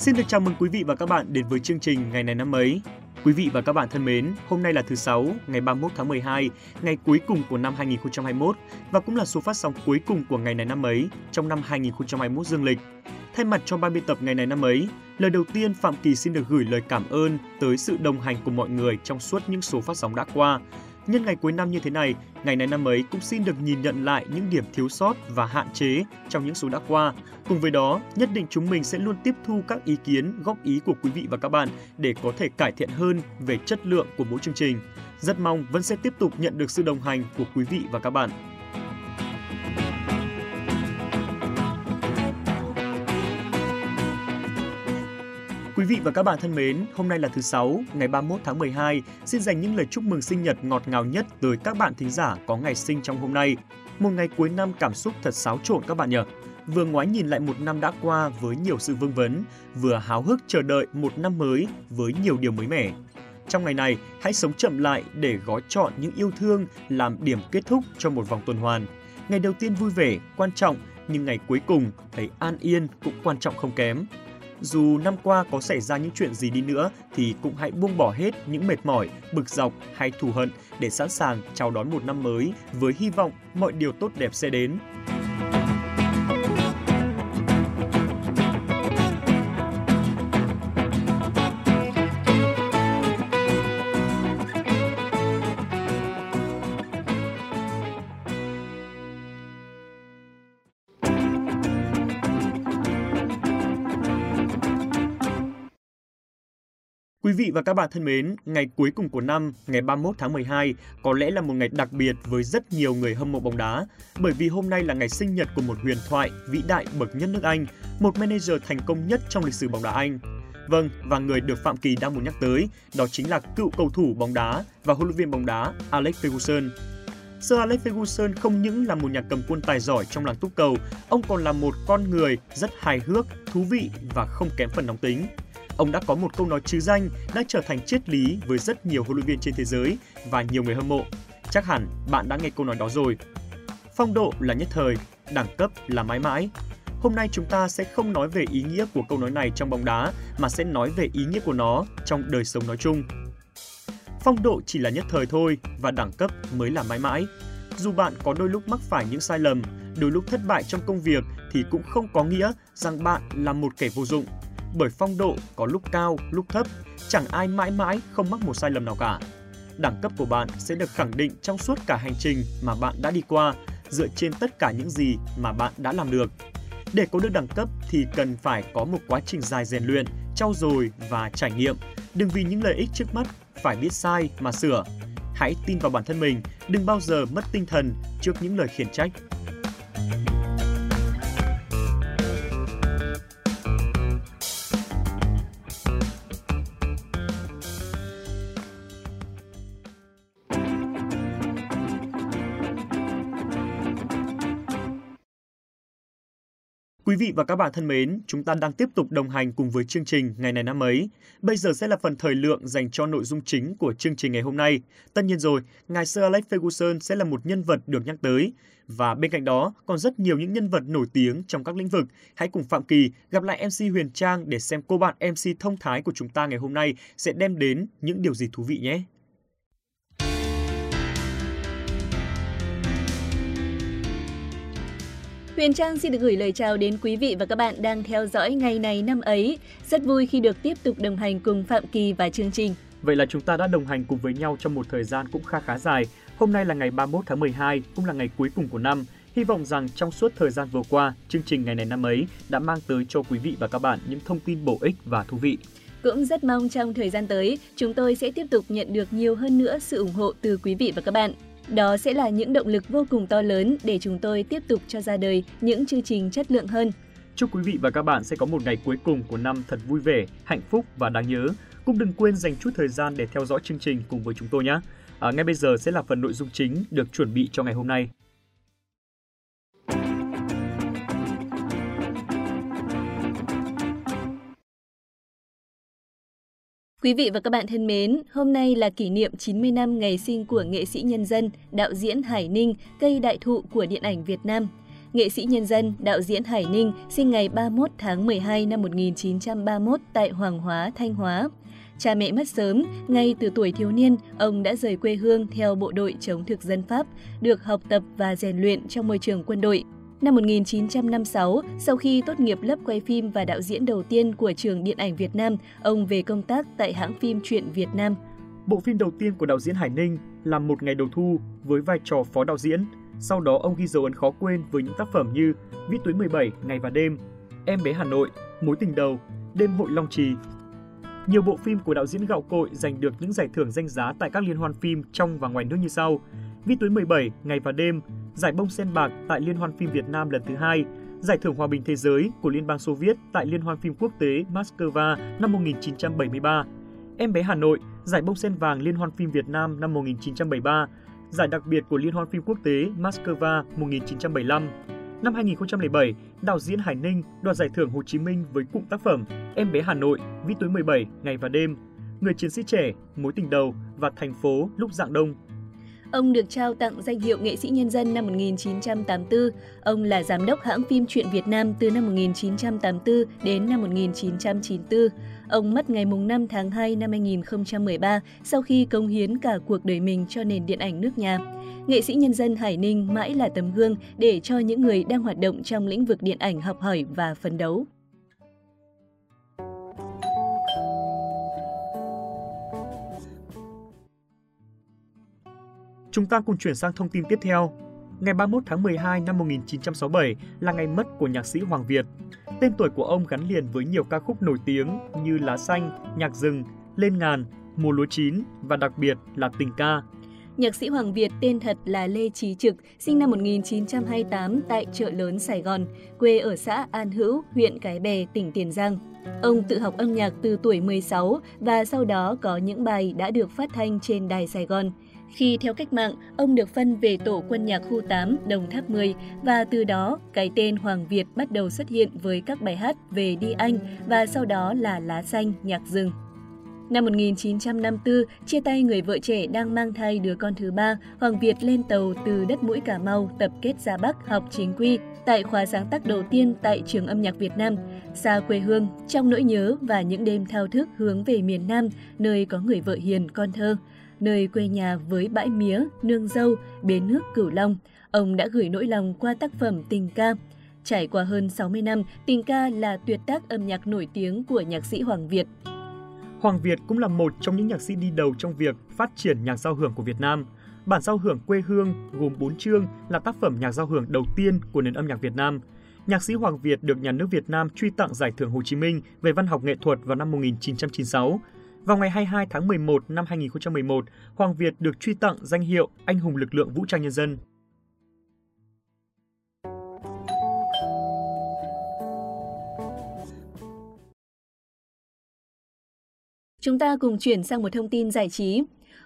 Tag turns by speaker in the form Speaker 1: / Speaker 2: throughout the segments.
Speaker 1: Xin được chào mừng quý vị và các bạn đến với chương trình Ngày này năm ấy. Quý vị và các bạn thân mến, hôm nay là thứ Sáu, ngày 31 tháng 12, ngày cuối cùng của năm 2021 và cũng là số phát sóng cuối cùng của Ngày này năm ấy trong năm 2021 dương lịch. Thay mặt cho ban biên tập Ngày này năm ấy, lời đầu tiên Phạm Kỳ xin được gửi lời cảm ơn tới sự đồng hành của mọi người trong suốt những số phát sóng đã qua. Nhân ngày cuối năm như thế này, ngày này năm ấy cũng xin được nhìn nhận lại những điểm thiếu sót và hạn chế trong những số đã qua. Cùng với đó, nhất định chúng mình sẽ luôn tiếp thu các ý kiến, góp ý của quý vị và các bạn để có thể cải thiện hơn về chất lượng của mỗi chương trình. Rất mong vẫn sẽ tiếp tục nhận được sự đồng hành của quý vị và các bạn. Vị và các bạn thân mến, hôm nay là thứ Sáu, ngày 31 tháng 12. Xin dành những lời chúc mừng sinh nhật ngọt ngào nhất tới các bạn thính giả có ngày sinh trong hôm nay. Một ngày cuối năm cảm xúc thật xáo trộn các bạn nhỉ? Vừa ngoái nhìn lại một năm đã qua với nhiều sự vương vấn, vừa háo hức chờ đợi một năm mới với nhiều điều mới mẻ. Trong ngày này, hãy sống chậm lại để gói chọn những yêu thương làm điểm kết thúc cho một vòng tuần hoàn. Ngày đầu tiên vui vẻ, quan trọng, nhưng ngày cuối cùng thấy an yên cũng quan trọng không kém. Dù năm qua có xảy ra những chuyện gì đi nữa thì cũng hãy buông bỏ hết những mệt mỏi, bực dọc hay thù hận để sẵn sàng chào đón một năm mới với hy vọng mọi điều tốt đẹp sẽ đến. Vị và các bạn thân mến, ngày cuối cùng của năm, ngày 31 tháng 12, có lẽ là một ngày đặc biệt với rất nhiều người hâm mộ bóng đá, bởi vì hôm nay là ngày sinh nhật của một huyền thoại vĩ đại bậc nhất nước Anh, một manager thành công nhất trong lịch sử bóng đá Anh. Vâng, và người được Phạm Kỳ đang muốn nhắc tới, đó chính là cựu cầu thủ bóng đá và huấn luyện viên bóng đá Alex Ferguson. Sir Alex Ferguson không những là một nhà cầm quân tài giỏi trong làng túc cầu, ông còn là một con người rất hài hước, thú vị và không kém phần nóng tính. Ông đã có một câu nói chứ danh đã trở thành triết lý với rất nhiều huấn luyện viên trên thế giới và nhiều người hâm mộ. Chắc hẳn bạn đã nghe câu nói đó rồi. Phong độ là nhất thời, đẳng cấp là mãi mãi. Hôm nay chúng ta sẽ không nói về ý nghĩa của câu nói này trong bóng đá mà sẽ nói về ý nghĩa của nó trong đời sống nói chung. Phong độ chỉ là nhất thời thôi và đẳng cấp mới là mãi mãi. Dù bạn có đôi lúc mắc phải những sai lầm, đôi lúc thất bại trong công việc thì cũng không có nghĩa rằng bạn là một kẻ vô dụng bởi phong độ có lúc cao, lúc thấp, chẳng ai mãi mãi không mắc một sai lầm nào cả. Đẳng cấp của bạn sẽ được khẳng định trong suốt cả hành trình mà bạn đã đi qua, dựa trên tất cả những gì mà bạn đã làm được. Để có được đẳng cấp thì cần phải có một quá trình dài rèn luyện, trau dồi và trải nghiệm. Đừng vì những lợi ích trước mắt phải biết sai mà sửa. Hãy tin vào bản thân mình, đừng bao giờ mất tinh thần trước những lời khiển trách. Quý vị và các bạn thân mến, chúng ta đang tiếp tục đồng hành cùng với chương trình Ngày này năm ấy. Bây giờ sẽ là phần thời lượng dành cho nội dung chính của chương trình ngày hôm nay. Tất nhiên rồi, ngài Sir Alex Ferguson sẽ là một nhân vật được nhắc tới. Và bên cạnh đó, còn rất nhiều những nhân vật nổi tiếng trong các lĩnh vực. Hãy cùng Phạm Kỳ gặp lại MC Huyền Trang để xem cô bạn MC thông thái của chúng ta ngày hôm nay sẽ đem đến những điều gì thú vị nhé.
Speaker 2: Huyền Trang xin được gửi lời chào đến quý vị và các bạn đang theo dõi ngày này năm ấy. Rất vui khi được tiếp tục đồng hành cùng Phạm Kỳ và chương trình.
Speaker 1: Vậy là chúng ta đã đồng hành cùng với nhau trong một thời gian cũng khá khá dài. Hôm nay là ngày 31 tháng 12, cũng là ngày cuối cùng của năm. Hy vọng rằng trong suốt thời gian vừa qua, chương trình ngày này năm ấy đã mang tới cho quý vị và các bạn những thông tin bổ ích và thú vị.
Speaker 2: Cũng rất mong trong thời gian tới, chúng tôi sẽ tiếp tục nhận được nhiều hơn nữa sự ủng hộ từ quý vị và các bạn. Đó sẽ là những động lực vô cùng to lớn để chúng tôi tiếp tục cho ra đời những chương trình chất lượng hơn.
Speaker 1: Chúc quý vị và các bạn sẽ có một ngày cuối cùng của năm thật vui vẻ, hạnh phúc và đáng nhớ. Cũng đừng quên dành chút thời gian để theo dõi chương trình cùng với chúng tôi nhé. À, ngay bây giờ sẽ là phần nội dung chính được chuẩn bị cho ngày hôm nay.
Speaker 2: Quý vị và các bạn thân mến, hôm nay là kỷ niệm 90 năm ngày sinh của nghệ sĩ nhân dân, đạo diễn Hải Ninh, cây đại thụ của điện ảnh Việt Nam. nghệ sĩ nhân dân, đạo diễn Hải Ninh, sinh ngày 31 tháng 12 năm 1931 tại Hoàng Hóa, Thanh Hóa. Cha mẹ mất sớm, ngay từ tuổi thiếu niên, ông đã rời quê hương theo bộ đội chống thực dân Pháp, được học tập và rèn luyện trong môi trường quân đội. Năm 1956, sau khi tốt nghiệp lớp quay phim và đạo diễn đầu tiên của trường Điện ảnh Việt Nam, ông về công tác tại hãng phim Truyện Việt Nam.
Speaker 1: Bộ phim đầu tiên của đạo diễn Hải Ninh là Một ngày đầu thu với vai trò phó đạo diễn. Sau đó ông ghi dấu ấn khó quên với những tác phẩm như Viết túi 17, Ngày và đêm, Em bé Hà Nội, Mối tình đầu, Đêm hội Long Trì. Nhiều bộ phim của đạo diễn gạo cội giành được những giải thưởng danh giá tại các liên hoan phim trong và ngoài nước như sau. Viết túi 17, Ngày và đêm, giải bông sen bạc tại Liên hoan phim Việt Nam lần thứ hai, giải thưởng hòa bình thế giới của Liên bang Xô Viết tại Liên hoan phim quốc tế Moscow năm 1973. Em bé Hà Nội, giải bông sen vàng Liên hoan phim Việt Nam năm 1973, giải đặc biệt của Liên hoan phim quốc tế Moscow 1975. Năm 2007, đạo diễn Hải Ninh đoạt giải thưởng Hồ Chí Minh với cụm tác phẩm Em bé Hà Nội, Vĩ túi 17, Ngày và đêm, Người chiến sĩ trẻ, Mối tình đầu và Thành phố lúc dạng đông
Speaker 2: Ông được trao tặng danh hiệu nghệ sĩ nhân dân năm 1984. Ông là giám đốc hãng phim Truyện Việt Nam từ năm 1984 đến năm 1994. Ông mất ngày 5 tháng 2 năm 2013 sau khi công hiến cả cuộc đời mình cho nền điện ảnh nước nhà. Nghệ sĩ nhân dân Hải Ninh mãi là tấm gương để cho những người đang hoạt động trong lĩnh vực điện ảnh học hỏi và phấn đấu.
Speaker 1: Chúng ta cùng chuyển sang thông tin tiếp theo. Ngày 31 tháng 12 năm 1967 là ngày mất của nhạc sĩ Hoàng Việt. Tên tuổi của ông gắn liền với nhiều ca khúc nổi tiếng như Lá xanh, Nhạc rừng, Lên ngàn, Mùa lúa chín và đặc biệt là Tình ca.
Speaker 2: Nhạc sĩ Hoàng Việt tên thật là Lê Trí Trực, sinh năm 1928 tại chợ lớn Sài Gòn, quê ở xã An Hữu, huyện Cái Bè, tỉnh Tiền Giang. Ông tự học âm nhạc từ tuổi 16 và sau đó có những bài đã được phát thanh trên đài Sài Gòn. Khi theo cách mạng, ông được phân về tổ quân nhạc khu 8 Đồng Tháp 10 và từ đó cái tên Hoàng Việt bắt đầu xuất hiện với các bài hát về đi Anh và sau đó là Lá Xanh, Nhạc Rừng. Năm 1954, chia tay người vợ trẻ đang mang thai đứa con thứ ba, Hoàng Việt lên tàu từ đất mũi Cà Mau tập kết ra Bắc học chính quy tại khóa sáng tác đầu tiên tại Trường âm nhạc Việt Nam. Xa quê hương, trong nỗi nhớ và những đêm thao thức hướng về miền Nam, nơi có người vợ hiền, con thơ nơi quê nhà với bãi mía, nương dâu, bến nước Cửu Long, ông đã gửi nỗi lòng qua tác phẩm Tình ca. Trải qua hơn 60 năm, Tình ca là tuyệt tác âm nhạc nổi tiếng của nhạc sĩ Hoàng Việt.
Speaker 1: Hoàng Việt cũng là một trong những nhạc sĩ đi đầu trong việc phát triển nhạc giao hưởng của Việt Nam. Bản giao hưởng quê hương gồm 4 chương là tác phẩm nhạc giao hưởng đầu tiên của nền âm nhạc Việt Nam. Nhạc sĩ Hoàng Việt được nhà nước Việt Nam truy tặng giải thưởng Hồ Chí Minh về văn học nghệ thuật vào năm 1996. Vào ngày 22 tháng 11 năm 2011, Hoàng Việt được truy tặng danh hiệu Anh hùng lực lượng vũ trang nhân dân.
Speaker 2: Chúng ta cùng chuyển sang một thông tin giải trí.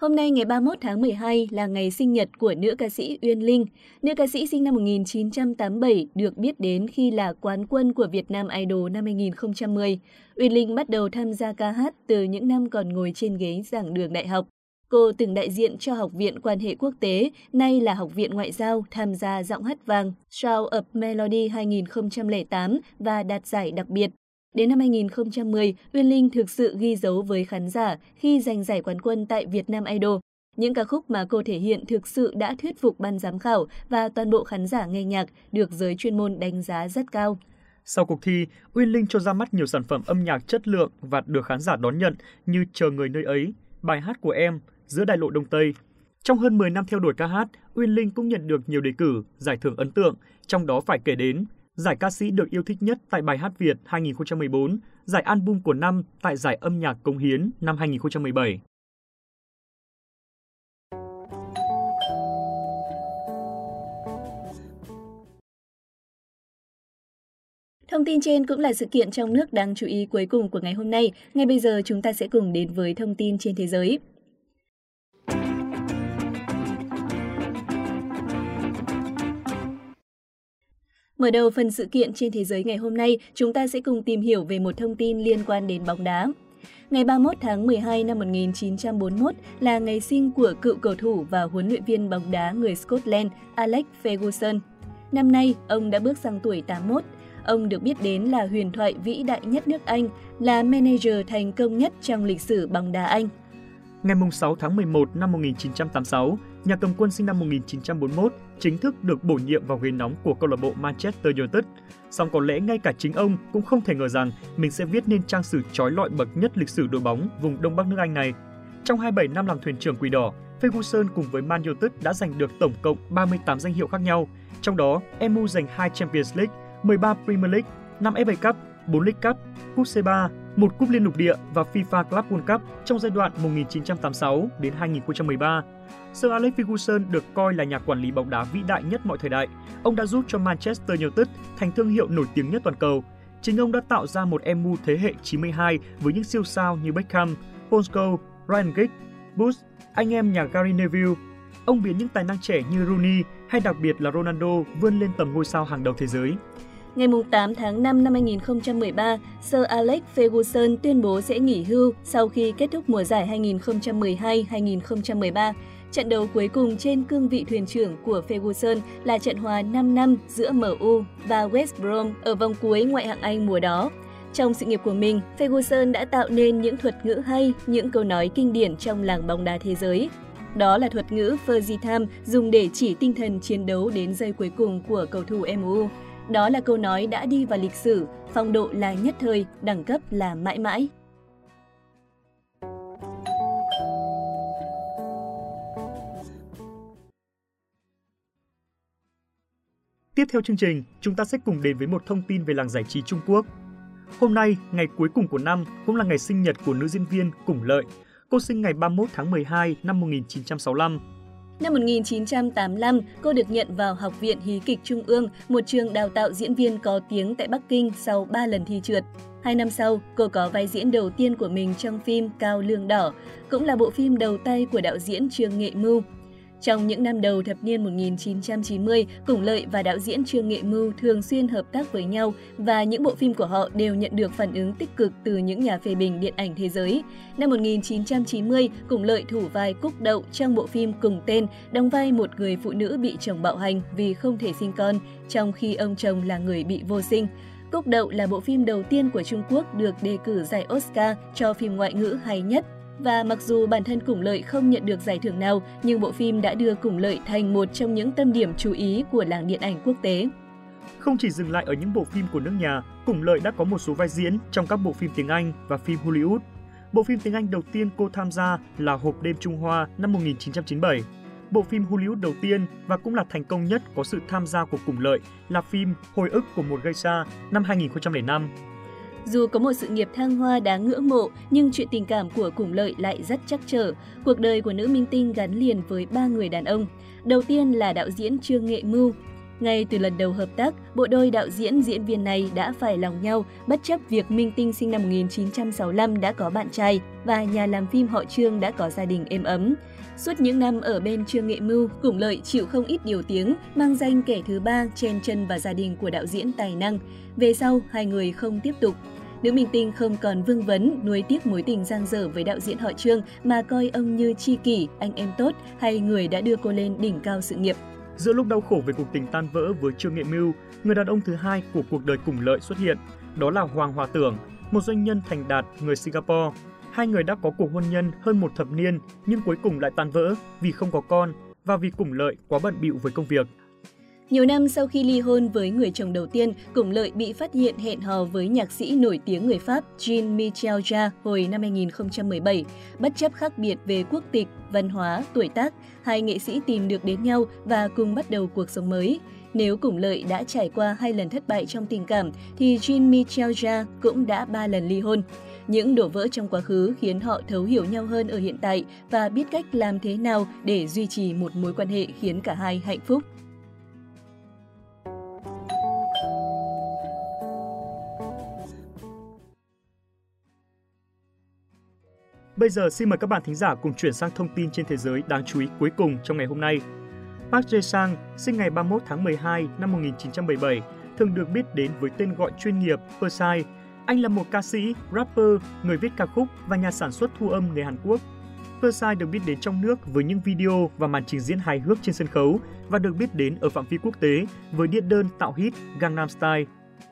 Speaker 2: Hôm nay ngày 31 tháng 12 là ngày sinh nhật của nữ ca sĩ Uyên Linh. Nữ ca sĩ sinh năm 1987 được biết đến khi là quán quân của Việt Nam Idol năm 2010. Uyên Linh bắt đầu tham gia ca hát từ những năm còn ngồi trên ghế giảng đường đại học. Cô từng đại diện cho Học viện Quan hệ Quốc tế, nay là Học viện Ngoại giao, tham gia giọng hát vàng Shout of Melody 2008 và đạt giải đặc biệt. Đến năm 2010, Uyên Linh thực sự ghi dấu với khán giả khi giành giải quán quân tại Việt Nam Idol. Những ca khúc mà cô thể hiện thực sự đã thuyết phục ban giám khảo và toàn bộ khán giả nghe nhạc được giới chuyên môn đánh giá rất cao.
Speaker 1: Sau cuộc thi, Uyên Linh cho ra mắt nhiều sản phẩm âm nhạc chất lượng và được khán giả đón nhận như Chờ người nơi ấy, bài hát của em, Giữa đại lộ Đông Tây. Trong hơn 10 năm theo đuổi ca hát, Uyên Linh cũng nhận được nhiều đề cử, giải thưởng ấn tượng, trong đó phải kể đến giải ca sĩ được yêu thích nhất tại Bài hát Việt 2014, giải album của năm tại giải âm nhạc Công hiến năm 2017.
Speaker 2: Thông tin trên cũng là sự kiện trong nước đáng chú ý cuối cùng của ngày hôm nay. Ngay bây giờ chúng ta sẽ cùng đến với thông tin trên thế giới. Mở đầu phần sự kiện trên thế giới ngày hôm nay, chúng ta sẽ cùng tìm hiểu về một thông tin liên quan đến bóng đá. Ngày 31 tháng 12 năm 1941 là ngày sinh của cựu cầu thủ và huấn luyện viên bóng đá người Scotland Alex Ferguson. Năm nay, ông đã bước sang tuổi 81. Ông được biết đến là huyền thoại vĩ đại nhất nước Anh, là manager thành công nhất trong lịch sử bóng đá Anh.
Speaker 1: Ngày 6 tháng 11 năm 1986, nhà cầm quân sinh năm 1941 chính thức được bổ nhiệm vào ghế nóng của câu lạc bộ Manchester United. Song có lẽ ngay cả chính ông cũng không thể ngờ rằng mình sẽ viết nên trang sử trói lọi bậc nhất lịch sử đội bóng vùng Đông Bắc nước Anh này. Trong 27 năm làm thuyền trưởng Quỷ Đỏ, Ferguson cùng với Man United đã giành được tổng cộng 38 danh hiệu khác nhau, trong đó MU giành 2 Champions League, 13 Premier League, 5 FA Cup, 4 League Cup, Cúp C3, một cúp liên lục địa và FIFA Club World Cup trong giai đoạn 1986 đến 2013. Sir Alex Ferguson được coi là nhà quản lý bóng đá vĩ đại nhất mọi thời đại. Ông đã giúp cho Manchester United thành thương hiệu nổi tiếng nhất toàn cầu. Chính ông đã tạo ra một MU thế hệ 92 với những siêu sao như Beckham, Paul Scholes, Ryan Giggs, Bush, anh em nhà Gary Neville. Ông biến những tài năng trẻ như Rooney hay đặc biệt là Ronaldo vươn lên tầm ngôi sao hàng đầu thế giới.
Speaker 2: Ngày 8 tháng 5 năm 2013, Sir Alex Ferguson tuyên bố sẽ nghỉ hưu sau khi kết thúc mùa giải 2012-2013. Trận đấu cuối cùng trên cương vị thuyền trưởng của Ferguson là trận hòa 5 năm giữa MU và West Brom ở vòng cuối ngoại hạng Anh mùa đó. Trong sự nghiệp của mình, Ferguson đã tạo nên những thuật ngữ hay, những câu nói kinh điển trong làng bóng đá thế giới. Đó là thuật ngữ Fergie Time dùng để chỉ tinh thần chiến đấu đến giây cuối cùng của cầu thủ MU. Đó là câu nói đã đi vào lịch sử, phong độ là nhất thời, đẳng cấp là mãi mãi.
Speaker 1: Tiếp theo chương trình, chúng ta sẽ cùng đến với một thông tin về làng giải trí Trung Quốc. Hôm nay, ngày cuối cùng của năm, cũng là ngày sinh nhật của nữ diễn viên Củng Lợi. Cô sinh ngày 31 tháng 12 năm 1965
Speaker 2: Năm 1985, cô được nhận vào Học viện Hí kịch Trung ương, một trường đào tạo diễn viên có tiếng tại Bắc Kinh sau 3 lần thi trượt. Hai năm sau, cô có vai diễn đầu tiên của mình trong phim Cao Lương Đỏ, cũng là bộ phim đầu tay của đạo diễn Trương Nghệ Mưu. Trong những năm đầu thập niên 1990, Củng Lợi và đạo diễn Trương Nghệ Mưu thường xuyên hợp tác với nhau và những bộ phim của họ đều nhận được phản ứng tích cực từ những nhà phê bình điện ảnh thế giới. Năm 1990, Củng Lợi thủ vai Cúc Đậu trong bộ phim cùng tên, đóng vai một người phụ nữ bị chồng bạo hành vì không thể sinh con, trong khi ông chồng là người bị vô sinh. Cúc Đậu là bộ phim đầu tiên của Trung Quốc được đề cử giải Oscar cho phim ngoại ngữ hay nhất và mặc dù bản thân Củng Lợi không nhận được giải thưởng nào, nhưng bộ phim đã đưa Củng Lợi thành một trong những tâm điểm chú ý của làng điện ảnh quốc tế.
Speaker 1: Không chỉ dừng lại ở những bộ phim của nước nhà, Củng Lợi đã có một số vai diễn trong các bộ phim tiếng Anh và phim Hollywood. Bộ phim tiếng Anh đầu tiên cô tham gia là Hộp đêm Trung Hoa năm 1997. Bộ phim Hollywood đầu tiên và cũng là thành công nhất có sự tham gia của Củng Lợi là phim Hồi ức của một gây xa năm 2005
Speaker 2: dù có một sự nghiệp thăng hoa đáng ngưỡng mộ, nhưng chuyện tình cảm của Củng Lợi lại rất chắc trở. Cuộc đời của nữ minh tinh gắn liền với ba người đàn ông. Đầu tiên là đạo diễn Trương Nghệ Mưu. Ngay từ lần đầu hợp tác, bộ đôi đạo diễn diễn viên này đã phải lòng nhau bất chấp việc Minh Tinh sinh năm 1965 đã có bạn trai và nhà làm phim họ Trương đã có gia đình êm ấm. Suốt những năm ở bên Trương Nghệ Mưu, Củng Lợi chịu không ít điều tiếng, mang danh kẻ thứ ba chen chân vào gia đình của đạo diễn tài năng. Về sau, hai người không tiếp tục Nữ minh tinh không còn vương vấn, nuối tiếc mối tình giang dở với đạo diễn họ Trương mà coi ông như chi kỷ, anh em tốt hay người đã đưa cô lên đỉnh cao sự nghiệp.
Speaker 1: Giữa lúc đau khổ về cuộc tình tan vỡ với Trương Nghệ Mưu, người đàn ông thứ hai của cuộc đời cùng lợi xuất hiện, đó là Hoàng Hòa Tưởng, một doanh nhân thành đạt người Singapore. Hai người đã có cuộc hôn nhân hơn một thập niên nhưng cuối cùng lại tan vỡ vì không có con và vì cùng lợi quá bận bịu với công việc.
Speaker 2: Nhiều năm sau khi ly hôn với người chồng đầu tiên, Củng Lợi bị phát hiện hẹn hò với nhạc sĩ nổi tiếng người Pháp Jean-Michel Jarre hồi năm 2017. Bất chấp khác biệt về quốc tịch, văn hóa, tuổi tác, hai nghệ sĩ tìm được đến nhau và cùng bắt đầu cuộc sống mới. Nếu Củng Lợi đã trải qua hai lần thất bại trong tình cảm, thì Jin Michel Ja cũng đã ba lần ly hôn. Những đổ vỡ trong quá khứ khiến họ thấu hiểu nhau hơn ở hiện tại và biết cách làm thế nào để duy trì một mối quan hệ khiến cả hai hạnh phúc.
Speaker 1: Bây giờ xin mời các bạn thính giả cùng chuyển sang thông tin trên thế giới đáng chú ý cuối cùng trong ngày hôm nay. Park Jae-sang sinh ngày 31 tháng 12 năm 1977, thường được biết đến với tên gọi chuyên nghiệp Persai. Anh là một ca sĩ, rapper, người viết ca khúc và nhà sản xuất thu âm người Hàn Quốc. Psy được biết đến trong nước với những video và màn trình diễn hài hước trên sân khấu và được biết đến ở phạm vi quốc tế với điện đơn tạo hit Gangnam Style.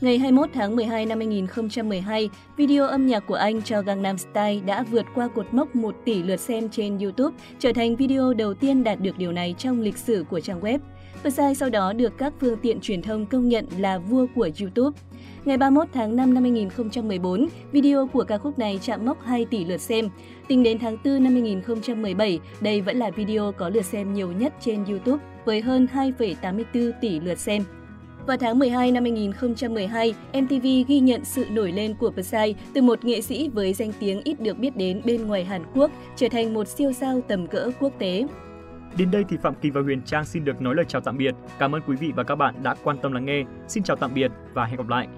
Speaker 2: Ngày 21 tháng 12 năm 2012, video âm nhạc của anh cho Gangnam Style đã vượt qua cột mốc 1 tỷ lượt xem trên YouTube, trở thành video đầu tiên đạt được điều này trong lịch sử của trang web. Psy sau đó được các phương tiện truyền thông công nhận là vua của YouTube. Ngày 31 tháng 5 năm 2014, video của ca khúc này chạm mốc 2 tỷ lượt xem. Tính đến tháng 4 năm 2017, đây vẫn là video có lượt xem nhiều nhất trên YouTube với hơn 2,84 tỷ lượt xem. Vào tháng 12 năm 2012, MTV ghi nhận sự nổi lên của Psy từ một nghệ sĩ với danh tiếng ít được biết đến bên ngoài Hàn Quốc trở thành một siêu sao tầm cỡ quốc tế.
Speaker 1: Đến đây thì Phạm Kỳ và Huyền Trang xin được nói lời chào tạm biệt. Cảm ơn quý vị và các bạn đã quan tâm lắng nghe. Xin chào tạm biệt và hẹn gặp lại.